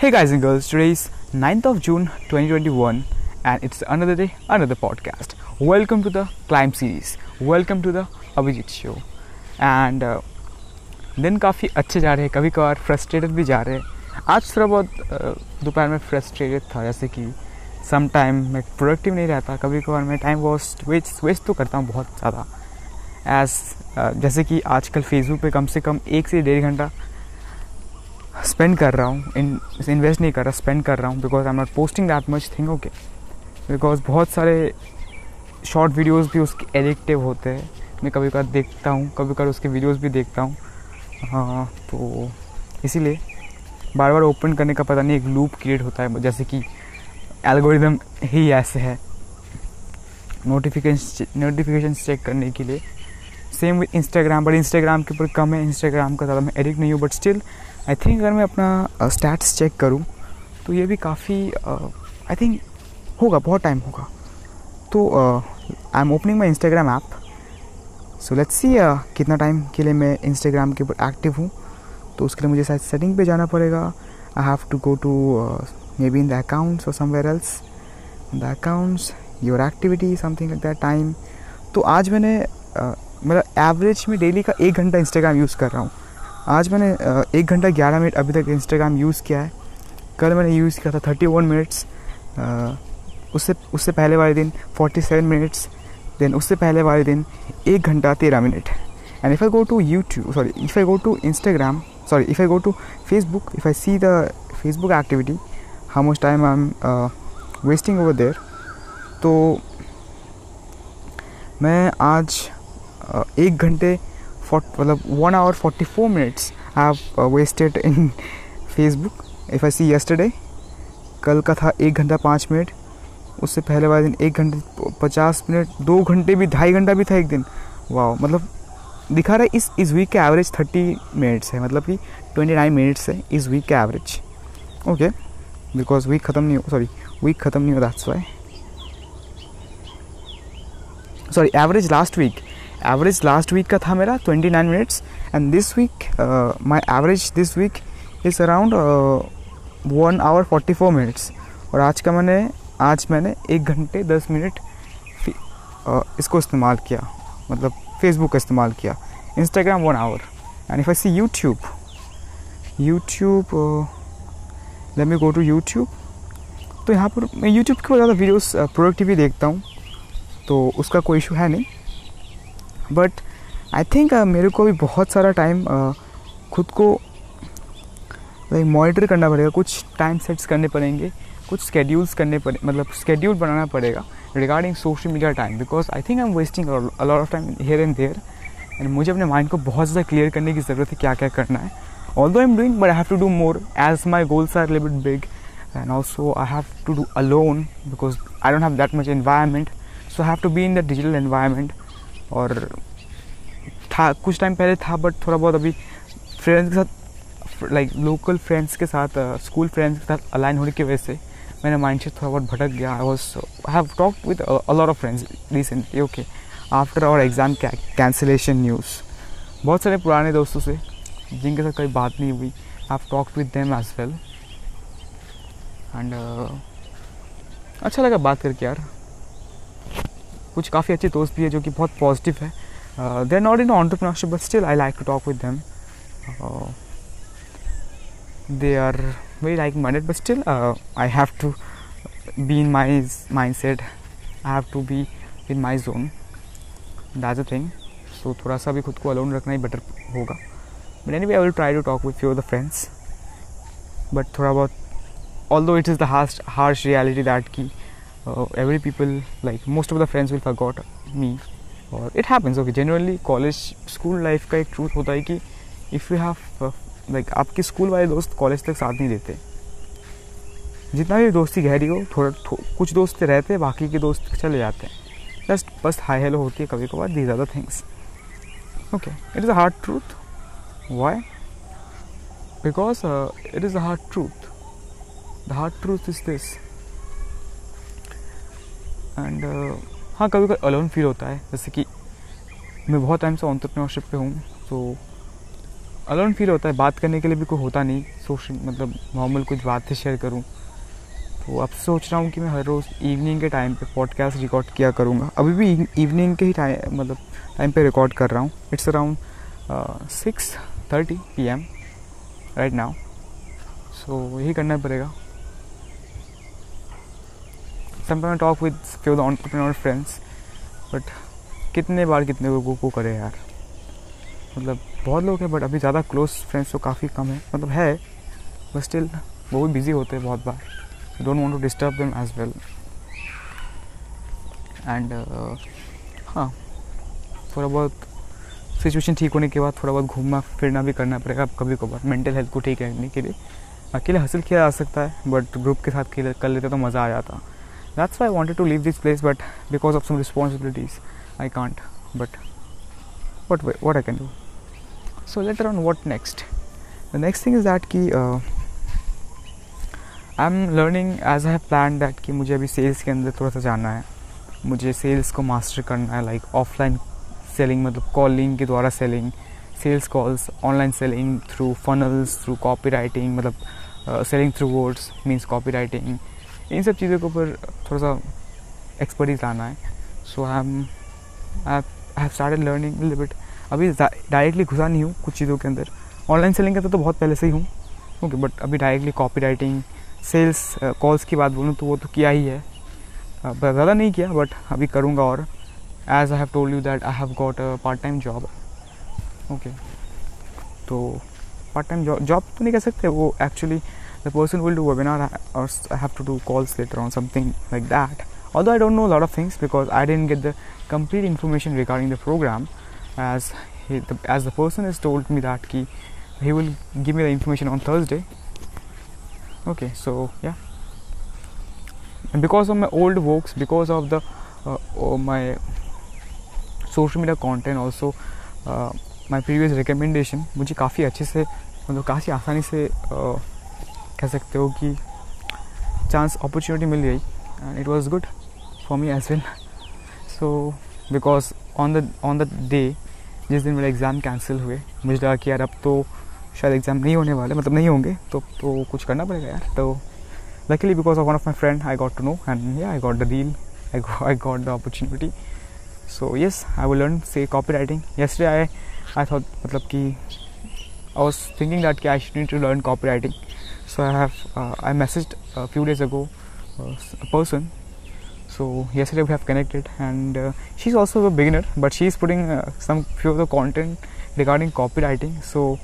Hey guys and girls, today is 9th of June 2021 and it's another day, another podcast. Welcome to the Climb series. Welcome to the Abhijit show. And uh, दिन काफ़ी अच्छे जा रहे हैं कभी कभार frustrated भी जा रहे हैं आज थोड़ा बहुत uh, दोपहर में फ्रस्ट्रेटेड था जैसे कि सम टाइम मैं प्रोडक्टिव नहीं रहता कभी कभार मैं टाइम वेस्ट वेस्ट वेस्ट तो करता हूँ बहुत ज़्यादा एज uh, जैसे कि आजकल फेसबुक पे कम से कम एक से डेढ़ घंटा स्पेंड कर रहा हूँ इन इन्वेस्ट नहीं कर रहा स्पेंड कर रहा हूँ because I am not posting that much thing okay because बहुत सारे शॉर्ट वीडियोस भी उसके एडिक्टिव होते हैं। मैं कभी कभार देखता हूँ कभी कभार उसके वीडियोस भी देखता हूँ। हाँ तो इसीलिए बार बार ओपन करने का पता नहीं, एक लूप क्रिएट होता है। जैसे कि एल्गोरिदम ही ऐसे है। नोटिफिकेशन नोटिफिकेशन चेक करने के लिए। Same with Instagram but Instagram के ऊपर कम है इंस्टाग्राम का ज़्यादा मैं एडिक्ट नहीं हूँ बट स्टिल आई थिंक अगर मैं अपना स्टैट्स चेक करूँ तो ये भी काफ़ी आई थिंक होगा बहुत टाइम होगा। तो I am opening my Instagram app so let's see कितना टाइम के लिए मैं इंस्टाग्राम के ऊपर एक्टिव हूँ। तो उसके लिए मुझे शायद सेटिंग पे जाना पड़ेगा। I have to go to maybe in the accounts और somewhere else the accounts your activity something like that time तो आज मैंने uh, मतलब एवरेज में डेली का एक घंटा इंस्टाग्राम यूज़ कर रहा हूँ। आज मैंने एक घंटा ग्यारह मिनट अभी तक इंस्टाग्राम यूज़ किया है। कल मैंने यूज़ किया था थर्टी वन मिनट्स उससे उससे पहले वाले दिन फोर्टी सेवन मिनट्स देन उससे पहले वाले दिन एक घंटा तेरह minute and if I go to YouTube sorry if I go to Instagram sorry if I go to Facebook if I see the Facebook activity how much time I am wasting over there तो मैं आज एक घंटे मतलब one hour forty four minutes I have wasted in Facebook if I see yesterday कल का था एक घंटा पाँच मिनट, उससे पहले वाले दिन एक घंटे पचास मिनट, दो घंटे भी, ढाई घंटा भी था एक दिन। वाह मतलब दिखा रहा है इस इस वीक का एवरेज थर्टी मिनट्स है मतलब कि ट्वेंटी नाइन मिनट्स है इस वीक का एवरेज ओके बिकॉज़ वीक ख़त्म नहीं हो सॉरी वीक ख़त्म नहीं हो that's why sorry average last week average last week का था मेरा twenty nine minutes and this week my average this week is around one hour forty four minutes और आज का मैंने आज मैंने एक घंटे दस मिनट uh, इसको इस्तेमाल किया। मतलब फेसबुक का इस्तेमाल किया। Instagram one hour and if I see YouTube YouTube let me go to YouTube तो यहाँ पर मैं यूट्यूब के बहुत ज़्यादा वीडियोस प्रोडक्टिवली देखता हूँ। तो उसका कोई इशू है नहीं। बट आई थिंक मेरे को भी बहुत सारा टाइम uh, खुद को लाइक मॉनिटर करना पड़ेगा। कुछ टाइम सेट्स करने पड़ेंगे कुछ स्केड्यूल्स करने पड़े मतलब स्केड्यूल बनाना पड़ेगा regarding social media time because I think I am wasting a lot of time here and there and मुझे अपने माइंड को बहुत ज़्यादा क्लियर करने की ज़रूरत है क्या क्या करना है। Although I am doing but I have to do more as my goals are limit big and also I have to do alone because I don't have that much environment so have to be in the digital environment और था कुछ time पहले था but थोड़ा बहुत अभी friends के साथ लाइक लोकल फ्रेंड्स के साथ स्कूल uh, फ्रेंड्स के साथ अलाइन होने की वजह से मेरा माइंड सेट थोड़ा बहुत भटक गया. I was I have talk with a lot of friends recently okay after our exam cancellation news बहुत सारे पुराने दोस्तों से जिनके साथ कोई बात नहीं हुई I have talk with them as well and अच्छा लगा बात करके यार. कुछ काफ़ी अच्छे दोस्त भी है जो कि बहुत पॉजिटिव है। They are not in entrepreneurship but still I like to talk with them they are very like minded but still I have to be in my mind set I have to be in my zone that a thing so थोड़ा सा भी खुद को alone रखना ही better होगा। But anyway I will try to talk with your the friends but थोड़ा बहुत although it is just harsh reality that की uh, every people like most of the friends will forgot me. और it happens okay generally college school life का एक truth होता है कि if you have like आपके स्कूल वाले दोस्त कॉलेज तक साथ नहीं देते। जितना भी दोस्ती गहरी हो थोड़ा थो, कुछ दोस्त रहते बाकी के दोस्त चले जाते हैं। जस्ट बस हाई हेलो होती है कभी कभार these are the things okay it is a hard truth why because it is a hard truth the hard truth is this and हाँ कभी कभी अलोन फील होता है। जैसे कि मैं बहुत टाइम से ऑन्टरप्रनोरशिप पे हूँ तो अलोन फील होता है। बात करने के लिए भी कोई होता नहीं। सोशल मतलब नॉर्मल कुछ बातें शेयर करूँ। तो अब सोच रहा हूँ कि मैं हर रोज़ इवनिंग के टाइम पे पॉडकास्ट रिकॉर्ड किया करूँगा। अभी भी इवनिंग के ही टाइम मतलब टाइम पे रिकॉर्ड कर रहा हूँ। It's around six thirty P M right now so यही करना पड़ेगा। Sometime talk with few the friends but कितने बार कितने लोगों को करे यार? मतलब बहुत लोग हैं बट अभी ज़्यादा क्लोज फ्रेंड्स तो काफ़ी कम है। मतलब है बट स्टिल वो भी बिज़ी होते हैं बहुत बार। Don't want to disturb them as well and हाँ थोड़ा बहुत सिचुएशन ठीक होने के बाद थोड़ा बहुत घूमना, फिरना भी करना पड़ेगा कभी कभार। मेंटल हेल्थ को ठीक रखने के लिए। अकेले हासिल किया जा सकता है बट ग्रुप के साथ खेल कर लेते तो मज़ा आ जाता। That's why I wanted to leave this place but because of some responsibilities I can't but what what I can do. So later on, what next? The next thing is that कि uh, I'm learning as I have planned that कि मुझे अभी sales के अंदर थोड़ा सा जाना है मुझे सेल्स को मास्टर करना है लाइक ऑफलाइन सेलिंग मतलब कॉलिंग के द्वारा selling sales calls online selling through funnels through copy writing मतलब selling through words means copy writing इन सब चीज़ों के ऊपर थोड़ा सा एक्सपर्टीज लाना है। So I am I have started learning bit अभी डायरेक्टली घुसा नहीं हूँ कुछ चीज़ों के अंदर। ऑनलाइन सेलिंग का तो, तो बहुत पहले से ही हूँ। ओके बट अभी directly copy writing sales calls की बात बोलूँ तो वो तो किया ही है। ज़्यादा नहीं किया बट अभी करूँगा और। As I have told you that I have got a part time job okay तो पार्ट टाइम जॉब जॉब तो नहीं कह सकते वो actually the person will do webinar और I have to do calls later on something like that although I don't know a lot of things because I didn't get the complete information regarding the program as he, the, as the person has told me that key he will give me the information on Thursday okay so yeah and because of my old works because of the uh, oh, my social media content also uh, my previous recommendation मुझे काफ़ी अच्छे से मतलब काफ़ी आसानी से uh, कह सकते हो कि चांस अपॉर्चुनिटी मिल गई and it was good for me as well so because on the on the day जिस दिन मेरे एग्ज़ाम कैंसिल हुए, मुझे लगा कि यार अब तो शायद एग्ज़ाम नहीं होने वाले मतलब नहीं होंगे तो तो कुछ करना पड़ेगा यार। तो luckily because of one of my friend I got to know and I got the deal I I got the opportunity so yes I will learn say copy writing yesterday I I thought मतलब कि I was thinking that कि I should need to learn copy writing so i have uh, i messaged a few days ago uh, a person so yesterday we have connected and uh, she's also a beginner but she's putting uh, some few of the content regarding copywriting so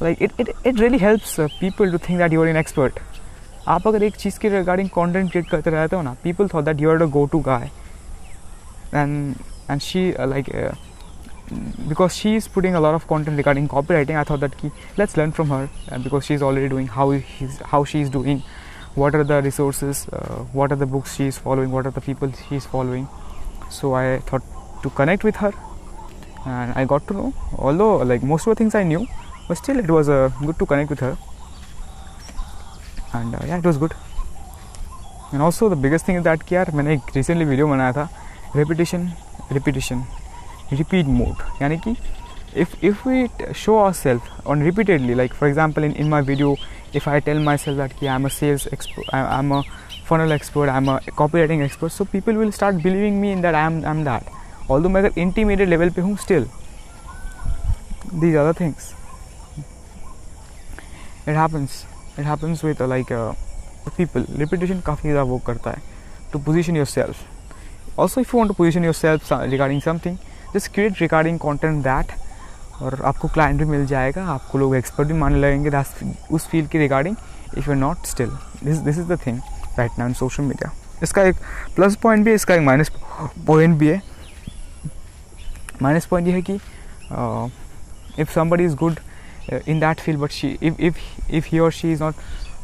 like it, it, it really helps uh, people to think that you are an expert आप अगर एक चीज़ के regarding content create करते रहते हो ना people thought that you are the go to guy and and she like because she is putting a lot of content regarding copywriting i thought that key, let's learn from her uh, because she's already doing how he's how she's doing what are the resources uh, what are the books she is following what are the people she is following so i thought to connect with her and i got to know although like most of the things i knew but still it was uh, good to connect with her and uh, yeah it was good and also the biggest thing is that कि यार recently video बनाया था repetition repetition repeat mode यानी कि if if we show ourselves on repeatedly like for example in, in my video if I tell myself that yeah, I'm a sales expert, I'm a funnel expert, I'm a copywriting expert, so people will start believing me in that I'm I'm that. Although मैं अगर intermediate level पे हूँ these other things. It happens. It happens with uh, like uh, people. Repetition काफ़ी ज़्यादा वो करता है to position yourself. Also, if you want to position yourself regarding something, just create regarding content that और आपको client भी मिल जाएगा, आपको लोग एक्सपर्ट भी मानने लगेंगे उस फ़ील्ड की regarding if you not still this is the thing right now in social media इसका एक प्लस पॉइंट भी है, इसका एक माइनस पॉइंट भी है। माइनस पॉइंट ये है कि if somebody is good in that field but she if if if he और she is not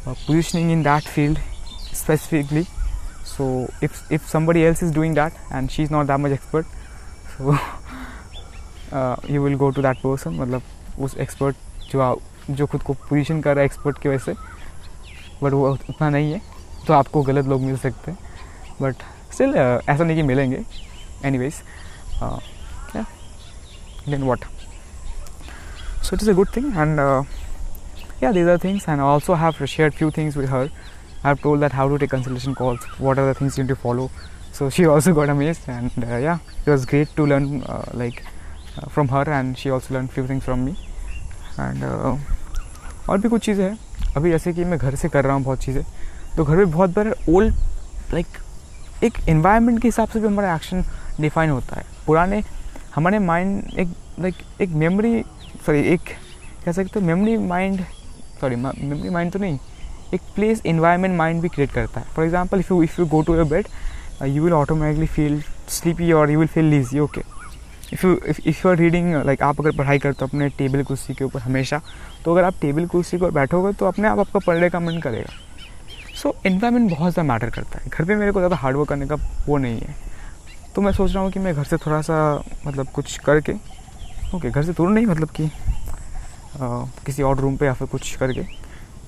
positioning in that field specifically so if if if else is doing that and she is not that much expert वो you will go to that person मतलब उस expert जो जो खुद को position कर रहा है एक्सपर्ट की वजह से बट वो उतना नहीं है तो आपको गलत लोग मिल सकते हैं बट स्टिल ऐसा नहीं कि मिलेंगे anyways then what so it is a good thing and या these are things and also have share few things with her I have told that how to take consultation calls what are the things you to follow so she also got amazed and uh, yeah it was great to learn uh, like uh, from her and she also learned few things from me. And uh, और भी कुछ चीज़ें हैं। अभी जैसे कि मैं घर से कर रहा हूँ बहुत चीज़ें तो घर में बहुत बार ओल्ड लाइक एक इन्वायरमेंट के हिसाब से भी हमारा एक्शन डिफाइन होता है। पुराने हमारे माइंड एक लाइक एक मेमोरी सॉरी एक कह सकते हो memory mind sorry memory mind तो नहीं एक प्लेस इन्वायरमेंट माइंड भी क्रिएट करता है। For example if you if you go to your bed you will automatically feel sleepy और you will feel lazy okay if you if you are reading like आप अगर पढ़ाई करते हो अपने टेबल कुर्सी के ऊपर हमेशा तो अगर आप टेबल कुर्सी पर बैठोगे तो अपने आप आपका पढ़ने का मन करेगा। सो so, इन्वायरमेंट बहुत ज़्यादा मैटर करता है। घर पे मेरे को ज़्यादा हार्डवर्क करने का वो नहीं है। तो मैं सोच रहा हूँ कि मैं घर से थोड़ा सा मतलब कुछ करके ओके घर से दूर नहीं मतलब कि आ, किसी और रूम पे या फिर कुछ करके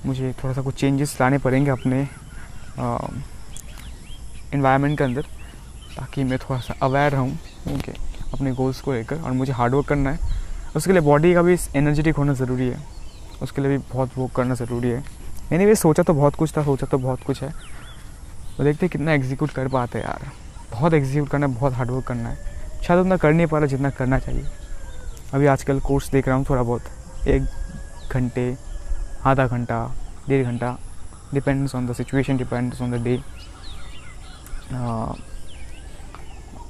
मुझे थोड़ा सा कुछ चेंजेस लाने पड़ेंगे अपने इन्वायरमेंट के अंदर ताकि मैं थोड़ा सा अवेयर रहूँ ओके अपने गोल्स को लेकर और मुझे हार्डवर्क करना है। उसके लिए बॉडी का भी एनर्जेटिक होना ज़रूरी है। उसके लिए भी बहुत वर्क करना ज़रूरी है। एनी वे सोचा तो बहुत कुछ था, सोचा तो बहुत कुछ है। तो देखते कितना एग्जीक्यूट कर पाते हैं यार। बहुत एग्जीक्यूट करना है, बहुत हार्डवर्क करना है। शायद उतना कर नहीं पा रहा जितना करना चाहिए। अभी आजकल कोर्स देख रहा हूँ थोड़ा बहुत। एक घंटे, आधा घंटा, डेढ़ घंटा depends on the situation depends on the day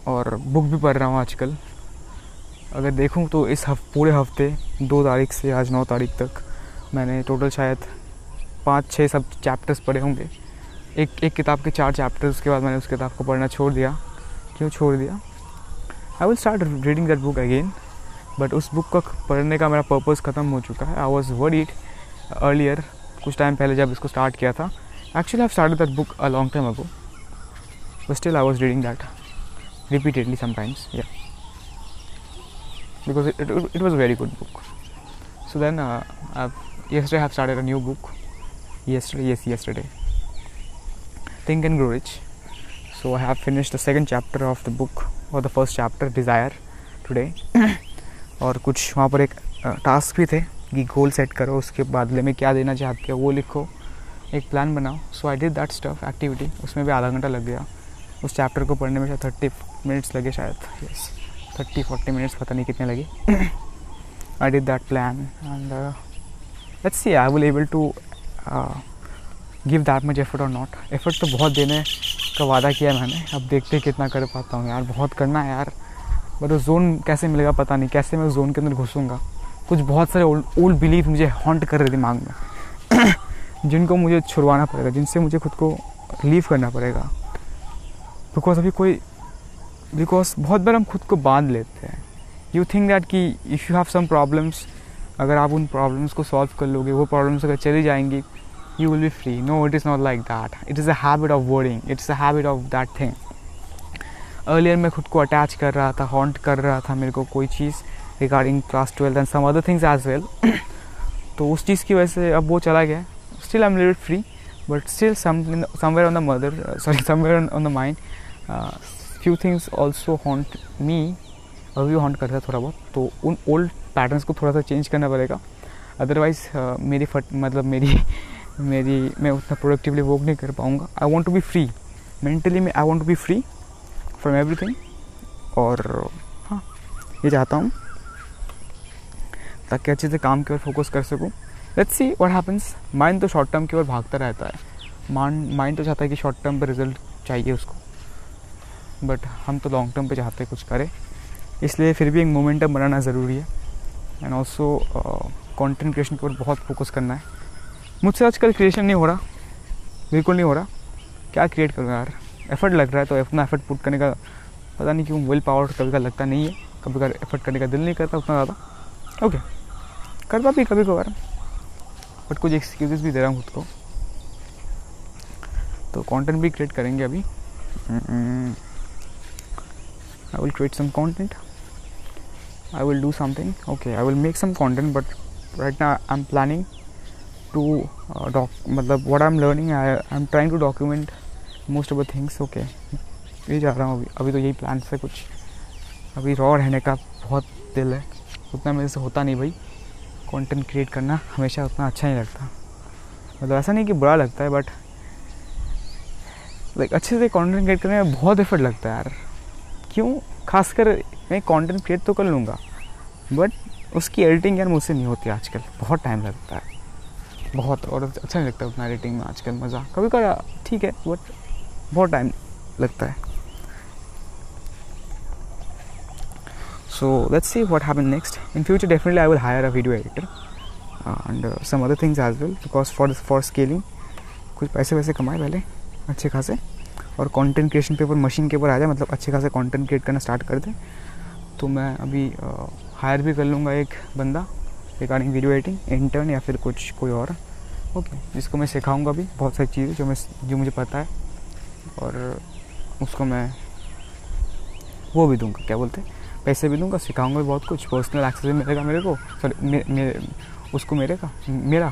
और बुक भी पढ़ रहा हूँ आजकल। अगर देखूँ तो इस हफ, पूरे हफ़्ते, दो तारीख से आज नौ तारीख तक, मैंने टोटल शायद पाँच छः सब चैप्टर्स पढ़े होंगे। एक एक किताब के चार चैप्टर्स उसके बाद मैंने उस किताब को पढ़ना छोड़ दिया। क्यों छोड़ दिया? I will start reading that book again but उस बुक का पढ़ने का मेरा पर्पज़ ख़त्म हो चुका है। आई वॉज़ वरीड अर्लियर कुछ टाइम पहले जब इसको स्टार्ट किया था। Actually I start that book a long time ago but still I was reading that repeatedly sometimes yeah because it, it, it was a very good book so then uh, I've, yesterday i have started a new book yesterday yes yesterday think and grow rich so i have finished the second chapter of the book or the first chapter desire today और कुछ वहाँ पर एक task भी थे कि goal set करो उसके बदले में क्या देना चाहते हो वो लिखो एक प्लान बनाओ so I did that stuff activity उसमें भी आधा घंटा लग गया उस चैप्टर को पढ़ने में शायद थर्टी मिनट्स लगे शायद। यस थर्टी फोर्टी मिनट्स पता नहीं कितने लगे। I did that plan and let's see I will able to give that much effort और नॉट एफर्ट तो बहुत देने का वादा किया मैंने। अब देखते कितना कर पाता हूँ यार। बहुत करना है यार। बट वो जोन कैसे मिलेगा पता नहीं। कैसे मैं उस जोन के अंदर घुसूँगा? कुछ बहुत सारे ओल्ड बिलीव मुझे हॉन्ट कर रहे दिमाग में। जिनको मुझे छुड़वाना पड़ेगा, जिनसे मुझे खुद को लीव करना पड़ेगा। बिकॉज़ अभी कोई बिकॉज़ बहुत बार हम खुद को बाँध लेते हैं। यू थिंक दैट कि if you have some problems अगर आप उन प्रॉब्लम्स को सॉल्व कर लोगे, वो प्रॉब्लम्स अगर चली जाएँगी you will be free no it is not like that it is a habit of wording it's a habit of that thing earlier मैं खुद को अटैच कर रहा था हॉन्ट कर रहा था मेरे को कोई चीज़ regarding class twelfth and some other things as well तो उस चीज़ की वजह से अब वो चला गया। Still I am little free but still somewhere on the mother sorry somewhere on the mind few things also haunt me अभी हॉन्ट करता है थोड़ा बहुत तो उन ओल्ड पैटर्न्स को थोड़ा सा चेंज करना पड़ेगा। अदरवाइज़ uh, मेरी फट मतलब मेरी मेरी मैं उतना प्रोडक्टिवली वर्क नहीं कर पाऊँगा। I want to be free mentally मैं I want to be free from everything और हाँ ये चाहता हूँ ताकि अच्छे से काम के ऊपर फोकस कर सकूँ। Let's see what happens mind तो शॉर्ट टर्म की ओर भागता रहता है। माइंड तो चाहता है कि शॉर्ट टर्म पर रिज़ल्ट चाहिए उसको। बट हम तो लॉन्ग टर्म पे चाहते हैं कुछ करें। इसलिए फिर भी एक मोमेंटम बनाना ज़रूरी है। एंड ऑल्सो कंटेंट क्रिएशन के ऊपर बहुत फोकस करना है। मुझसे आजकल क्रिएशन नहीं हो रहा। बिल्कुल नहीं हो रहा। क्या क्रिएट करूँ यार? एफर्ट लग रहा है तो अपना एफर्ट पुट करने का पता नहीं क्यों विल पावर कभी का लगता नहीं है। कभी कभार एफर्ट करने का दिल नहीं करता उतना ज़्यादा। ओके करता भी, कभी कभार। बट कुछ एक्सक्यूज भी दे रहा हूँ खुद को। तो कंटेंट भी क्रिएट करेंगे अभी। I will create some content I will do something okay I will make some content but right ना I am planning to doc मतलब what I am learning I am trying to document most of the things okay ये जा रहा हूँ अभी। अभी तो यही प्लान्स है कुछ। अभी रॉ रहने का बहुत दिल है। उतना मेरे से होता नहीं भाई। कंटेंट क्रिएट करना हमेशा उतना अच्छा नहीं लगता। मतलब ऐसा नहीं कि बुरा लगता है बट लाइक अच्छे से कंटेंट क्रिएट करने में बहुत एफर्ट लगता है यार। क्यों? खासकर मैं कंटेंट क्रिएट तो कर लूँगा बट उसकी एडिटिंग यार मुझसे नहीं होती आजकल। बहुत टाइम लगता है। बहुत, और अच्छा नहीं लगता उतना एडिटिंग में आजकल मज़ा। कभी कभी ठीक है बट बहुत टाइम लगता है। So let's see what happens next. In future definitely i will hire a video editor and uh, some other things as well because for for scaling कुछ पैसे वैसे कमाए पहले अच्छे खासे और कंटेंट क्रिएशन पे ऊपर मशीन के ऊपर आ जाए मतलब अच्छे खासे कंटेंट क्रिएट करना स्टार्ट कर दे तो मैं अभी हायर भी कर लूँगा एक बंदा रिगार्डिंग वीडियो एडिटिंग इंटर्न या फिर कुछ कोई और ओके जिसको मैं सिखाऊँगा भी बहुत सारी चीज़ें जो मैं जो मुझे पता है और उसको मैं वो भी दूँगा क्या बोलते हैं? पैसे भी दूँगा सिखाऊँगा भी बहुत कुछ पर्सनल एक्सेस भी मिलेगा मेरे को। सॉरी मे, मेरे उसको मेरे का? मेरा?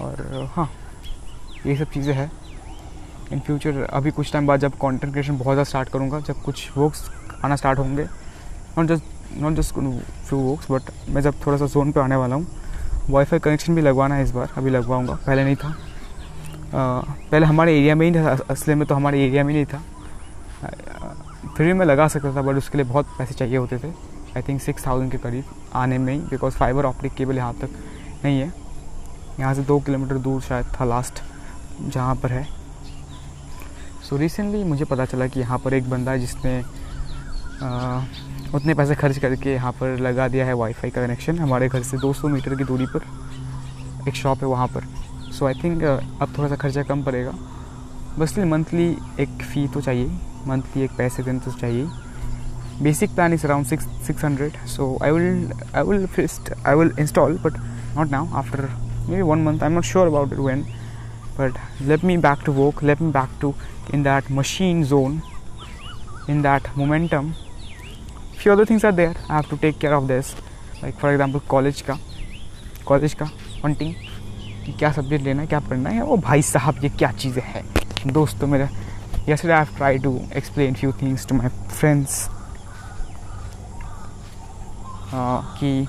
और हाँ ये सब चीज़ें हैं। इन फ्यूचर अभी कुछ टाइम बाद जब कंटेंट क्रिएशन बहुत ज़्यादा स्टार्ट करूँगा जब कुछ वर्क्स आना स्टार्ट होंगे not just not just few works but मैं जब थोड़ा सा जोन पे आने वाला हूँ वाईफाई कनेक्शन भी लगवाना है इस बार अभी लगवाऊँगा पहले नहीं था। आ, पहले हमारे एरिया में ही था असले में तो हमारे एरिया में नहीं था। फ्री में लगा सकता था बट उसके लिए बहुत पैसे चाहिए होते थे। आई थिंक सिक्स थाउज़ेंड के करीब आने में ही बिकॉज़ फाइबर ऑप्टिक केबल यहाँ तक नहीं है। यहाँ से दो किलोमीटर दूर शायद था लास्ट जहाँ पर है। सो so, रिसेंटली मुझे पता चला कि यहाँ पर एक बंदा है जिसने आ, उतने पैसे खर्च करके यहाँ पर लगा दिया है वाईफाई का कनेक्शन हमारे घर से 200 मीटर की दूरी पर। एक शॉप है वहाँ पर। सो आई थिंक अब थोड़ा सा खर्चा कम पड़ेगा। बस मंथली एक फ़ी तो चाहिए। मंथली एक पैसे देने तो चाहिए। Basic plan is around six six hundred so I will I will first I will install but not now after maybe one month I am not sure about it when but let me back to work let me back to in that machine zone in that momentum few other things are there I have to take care of this like for example college का college का वनटिंग क्या subject लेना है क्या पढ़ना है वो भाई साहब ये क्या चीज़ें हैं दोस्तों मेरा yesterday i've tried to explain few things to my friends uh, कि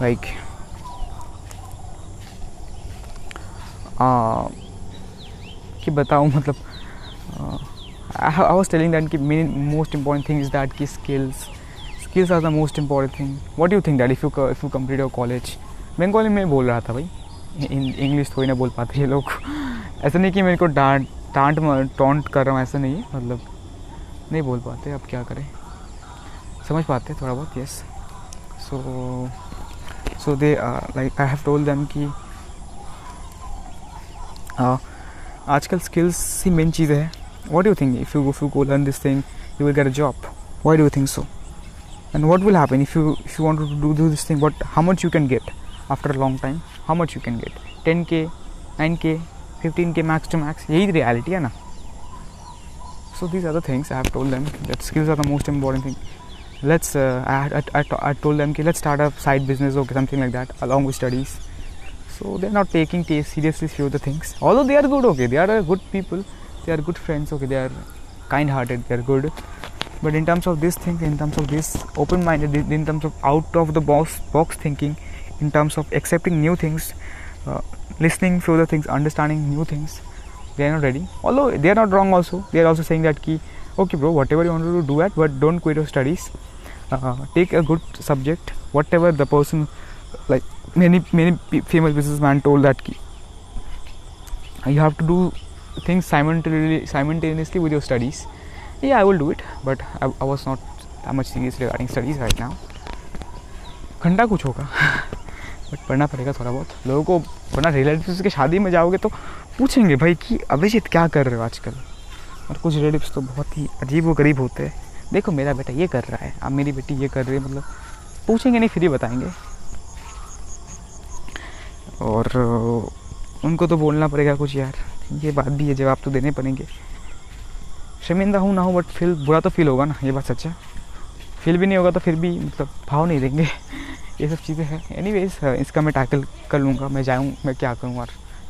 like uh, कि बताऊँ मतलब uh, I was telling that कि main most important thing is that कि skills are the most important thing what do you think that if you if you complete your college Bengali में बोल रहा था भाई इंग्लिश थोड़ी ना बोल पाते ये लोग ऐसा नहीं कि मेरे को डांट डांट टॉन्ट कर रहा हूँ ऐसा नहीं मतलब नहीं बोल पाते अब क्या करें? समझ पाते थोड़ा बहुत yes so so they like I have told them कि uh, आजकल स्किल्स ही मेन चीज़ है। What you think if you if you go learn this thing you will get a job why do think so and what will happen if you if you want to do, do this thing? What how much you can get after a long time? How much you can get? 10k 9k fifteen K max to max यही reality है ना। So these are the things I have told them that skills are the most important thing let's I told them कि let's start a side business okay something like that along with studies so they are not taking seriously few the things also they are good okay they are a good people they are good friends okay they are kind hearted they are good but in terms of this things in terms of this open minded in terms of out of the box box thinking in terms of accepting new things listening to the things understanding new things they are not ready although they are not wrong also they are also saying that key okay bro whatever you want to do do that but don't quit your studies uh, take a good subject whatever the person like many many famous businessman told that key you have to do things simultaneously simultaneously with your studies yeah i will do it but i, I was not that much serious regarding studies right now घंटा कुछ होगा but पढ़ना पड़ेगा थोड़ा बहुत। लोगों को वरना रिलेटिव्स की शादी में जाओगे तो पूछेंगे भाई कि अभिजीत क्या कर रहे हो आजकल? और कुछ रिलेटिव्स तो बहुत ही अजीब व गरीब होते हैं। देखो, मेरा बेटा ये कर रहा है, अब मेरी बेटी ये कर रही है मतलब पूछेंगे नहीं, फिर ही बताएँगे। और उनको तो बोलना पड़ेगा कुछ, यार, ये बात भी है, जवाब तो देने पड़ेंगे। शर्मिंदा हूँ ना हूँ बट फील बुरा तो फील होगा ना, ये बात सच है फील भी नहीं होगा तो फिर भी मतलब भाव नहीं देंगे। ये सब चीज़ें हैं। एनी इसका मैं टैकल कर लूँगा। मैं जाऊँ मैं क्या करूँ और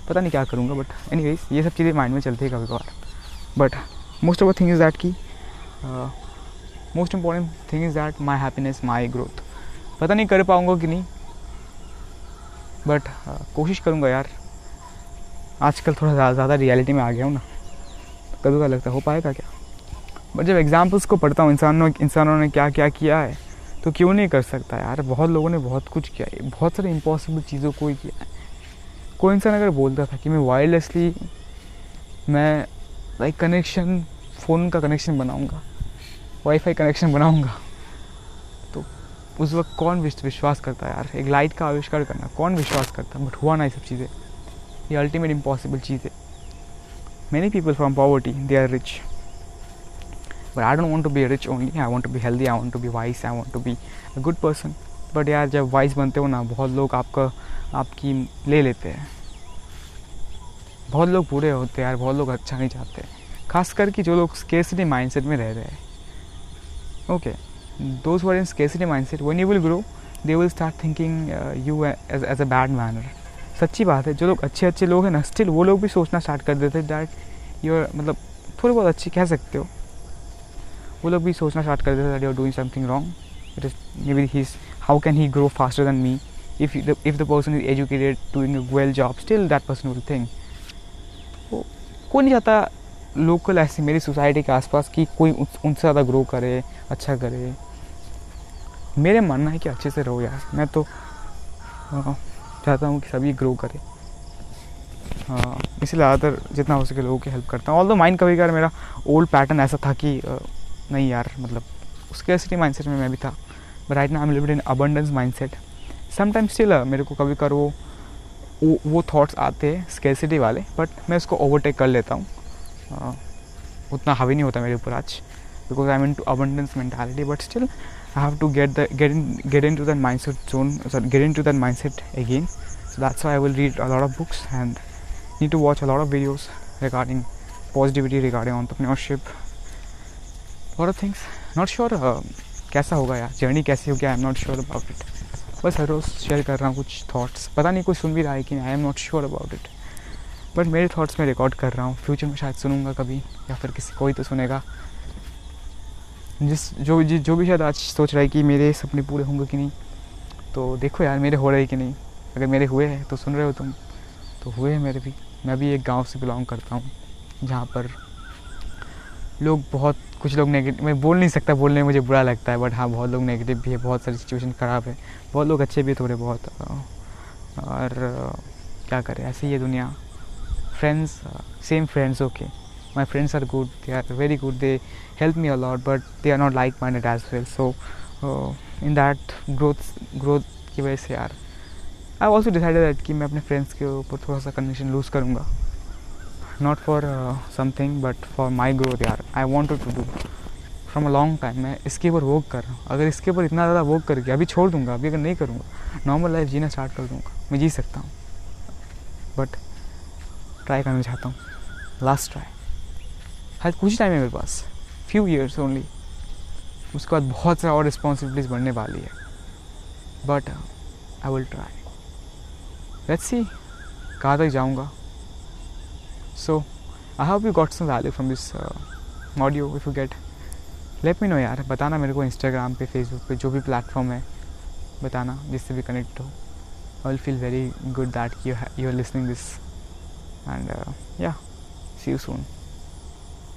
पता नहीं क्या करूँगा बट एनी ये सब चीज़ें माइंड में चलती है कभी कभार but most of the thing is that की most important thing is that my happiness my growth पता नहीं कर पाऊँगा कि नहीं बट uh, कोशिश करूँगा यार। आजकल थोड़ा ज़्यादा रियलिटी में आ गया हूँ ना। कभी कभी लगता है हो पाएगा क्या? बट जब एग्जाम्पल्स को पढ़ता हूँ इंसानों इंसानों ने क्या क्या किया है तो क्यों नहीं कर सकता यार? बहुत लोगों ने बहुत कुछ किया। है बहुत सारे इम्पॉसिबल चीज़ों को ही किया है। कोई इंसान अगर बोलता था कि मैं वायरलेसली मैं लाइक कनेक्शन फ़ोन का कनेक्शन बनाऊँगा वाईफाई कनेक्शन बनाऊँगा तो उस वक्त कौन विश्वास करता है यार? एक लाइट का आविष्कार करना, कौन विश्वास करता? बट हुआ ना ये सब चीज़ें। ये अल्टीमेट इम्पॉसिबल चीज़। है many people from poverty they are rich but I don't want to be rich only I want to be healthy I want to be wise I want to be a good person but यार, जब vice बनते हो ना, बहुत लोग आपका, आपकी ले लेते हैं। बहुत लोग बुरे होते हैं यार, बहुत लोग अच्छा नहीं चाहते। खास करके जो लोग स्केसिटी माइंडसेट में रह रहे हैं। Okay those were in scarcity mindset when you will grow they will start thinking you as a bad manner सच्ची बात है, जो लोग अच्छे अच्छे लोग हैं ना स्टिल वो लोग भी सोचना स्टार्ट कर देते हैं डैट यू मतलब थोड़ी बहुत अच्छी कह सकते हो। वो लोग भी सोचना स्टार्ट कर देते that you are doing something wrong it is maybe he how can he grow faster than me if the, if the person is educated doing a well job still that person will तो कोई नहीं चाहता local ऐसी मेरी society के आसपास कि कोई उनसे ज़्यादा ग्रो करे अच्छा करे। मेरे मानना है कि अच्छे से रहो यार। मैं तो चाहता हूँ कि सभी ग्रो करे। हाँ इसलिए ज़्यादातर जितना हो सके लोगों की हेल्प करता हूँ। ऑल दो माइंड कभी कभार मेरा ओल्ड पैटर्न ऐसा था कि नहीं यार मतलब उसके ऐसे माइंड में मैं भी था। बट राइट ना I am lived in abundance mind set sometime still मेरे को कभी कर वो वो, थॉट्स आते हैं स्केसिटी वाले बट मैं उसको ओवरटेक कर लेता हूँ। Uh, उतना हावी नहीं होता मेरे ऊपर आज because I mean to abundance mentality but still I have to get the get in get in to that mind set zone sorry get in to that mind set again so that's why i will read a lot of books and need to watch a lot of videos regarding positivity regarding things. Not sure uh, कैसा होगा यार? Journey कैसी होगी? I am not sure about it बस हर रोज़ share कर रहा हूँ कुछ थाट्स पता नहीं कोई सुन भी रहा है कि I am not sure about it but मेरे थाट्स मैं रिकॉर्ड कर रहा हूँ. फ्यूचर में शायद सुनूँगा कभी या फिर किसी कोई तो सुनेगा. जिस जो जिस जो भी शायद आज सोच रहा है कि मेरे सपने पूरे होंगे कि नहीं तो देखो यार मेरे हो रहे कि नहीं. अगर मेरे हुए हैं तो सुन रहे हो तुम. तो हुए हैं मेरे भी. मैं भी एक गाँव से बिलोंग करता हूँ जहाँ पर लोग बहुत, कुछ लोग नेगेटिव मैं बोल नहीं सकता, बोलने में मुझे बुरा लगता है बट हाँ बहुत लोग नेगेटिव भी है, बहुत सारी सिचुएशन ख़राब है। बहुत लोग अच्छे भी थोड़े बहुत और क्या करें, ऐसे ही है दुनिया। Friends same friends okay my friends are good they are very good they help me a lot but they are not like minded as well so in that growth growth की वजह से यार आई ऑल्सो डिसाइडेड कि मैं अपने friends के ऊपर थोड़ा सा कनेक्शन लूज़ करूँगा। Not for something but for my growth यार I want to do from a long time मैं इसके ऊपर वर्क कर रहा हूँ। अगर इसके ऊपर इतना ज़्यादा वर्क करके अभी छोड़ दूँगा, अभी अगर नहीं करूँगा नॉर्मल लाइफ जीना स्टार्ट कर दूँगा, मैं जी सकता हूँ। बट ट्राई करना चाहता हूँ। लास्ट ट्राई शायद कुछ टाइम है मेरे पास। फ्यू ईयर्स ओनली उसके बाद बहुत सारा और रिस्पॉन्सिबिलिटीज़ बढ़ने वाली है। But I will try let's see कहाँ तक जाऊँगा? So I have you got some value from this audio if you get let me know यार. बताना मेरे को इंस्टाग्राम पे फेसबुक पे, जो भी प्लेटफॉर्म है. बताना, जिससे भी कनेक्ट हो. I will feel very good that you you are listening this and या सी यू सून